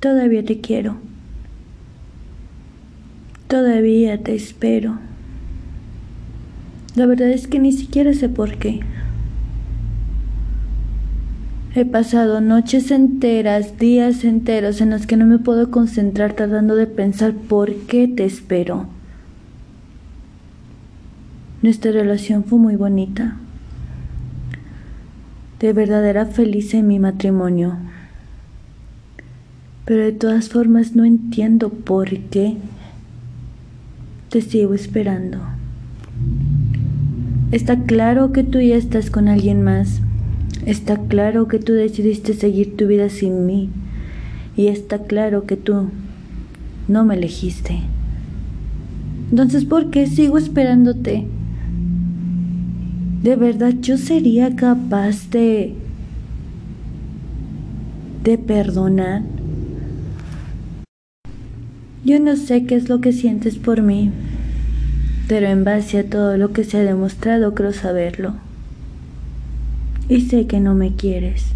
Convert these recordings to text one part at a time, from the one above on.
Todavía te quiero. Todavía te espero. La verdad es que ni siquiera sé por qué. He pasado noches enteras, días enteros en los que no me puedo concentrar tratando de pensar por qué te espero. Nuestra relación fue muy bonita. De verdad era feliz en mi matrimonio. Pero de todas formas no entiendo por qué te sigo esperando. Está claro que tú ya estás con alguien más. Está claro que tú decidiste seguir tu vida sin mí. Y está claro que tú no me elegiste. Entonces, ¿por qué sigo esperándote? De verdad, yo sería capaz de... de perdonar. Yo no sé qué es lo que sientes por mí, pero en base a todo lo que se ha demostrado creo saberlo. Y sé que no me quieres.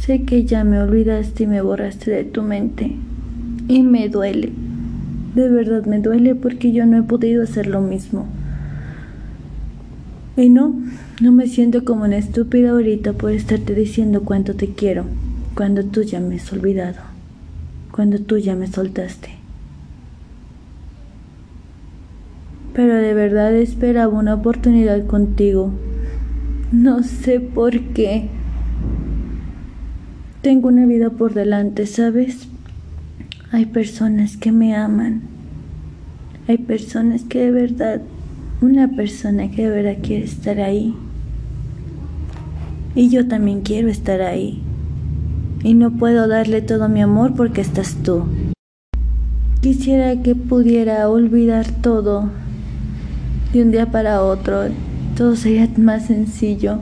Sé que ya me olvidaste y me borraste de tu mente. Y me duele. De verdad me duele porque yo no he podido hacer lo mismo. Y no, no me siento como una estúpida ahorita por estarte diciendo cuánto te quiero, cuando tú ya me has olvidado, cuando tú ya me soltaste. Pero de verdad esperaba una oportunidad contigo no sé por qué. Tengo una vida por delante, ¿sabes? Hay personas que me aman. Hay personas que de verdad, una persona que de verdad quiere estar ahí. Y yo también quiero estar ahí. Y no puedo darle todo mi amor porque estás tú. Quisiera que pudiera olvidar todo de un día para otro todo sería más sencillo.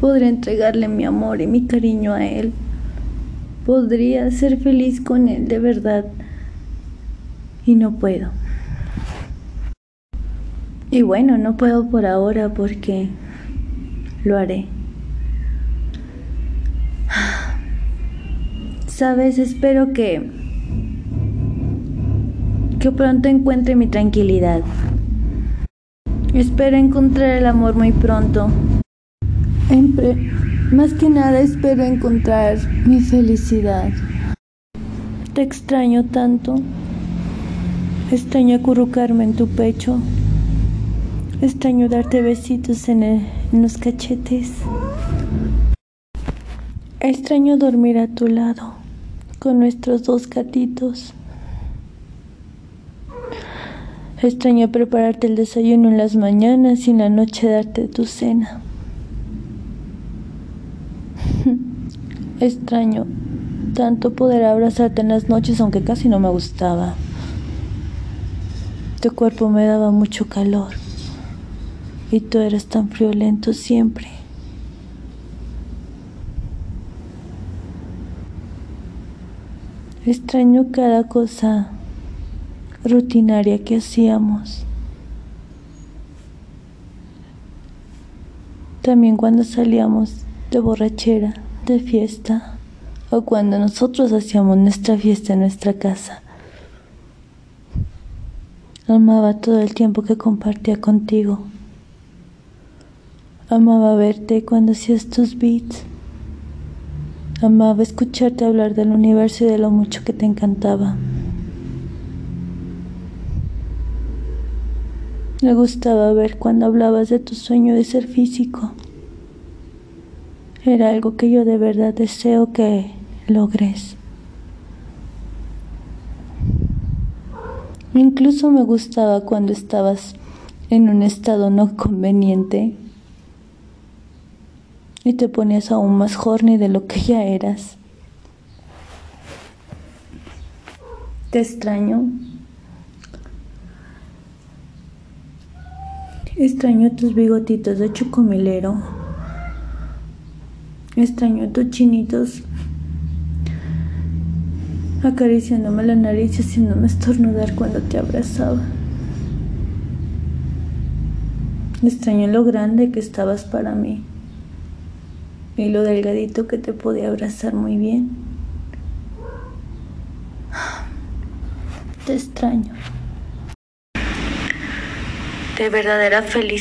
Podría entregarle mi amor y mi cariño a él. Podría ser feliz con él de verdad. Y no puedo. Y bueno, no puedo por ahora porque lo haré. Sabes, espero que que pronto encuentre mi tranquilidad. Espero encontrar el amor muy pronto. más que nada espero encontrar mi felicidad. Te extraño tanto. Extraño acurrucarme en tu pecho. Extraño darte besitos en, en los cachetes. Extraño dormir a tu lado con nuestros dos gatitos. Extraño prepararte el desayuno en las mañanas y en la noche darte tu cena. Extraño tanto poder abrazarte en las noches aunque casi no me gustaba. Tu cuerpo me daba mucho calor y tú eras tan friolento siempre. Extraño cada cosa rutinaria que hacíamos. También cuando salíamos de borrachera, de fiesta, o cuando nosotros hacíamos nuestra fiesta en nuestra casa. Amaba todo el tiempo que compartía contigo. Amaba verte cuando hacías tus beats. Amaba escucharte hablar del universo y de lo mucho que te encantaba. Me gustaba ver cuando hablabas de tu sueño de ser físico. Era algo que yo de verdad deseo que logres. Incluso me gustaba cuando estabas en un estado no conveniente y te ponías aún más horny de lo que ya eras. Te extraño. Extraño tus bigotitos de chocomilero. Extraño tus chinitos acariciándome la nariz y haciéndome estornudar cuando te abrazaba. Extraño lo grande que estabas para mí y lo delgadito que te podía abrazar muy bien. Te extraño. De verdadera felicidad.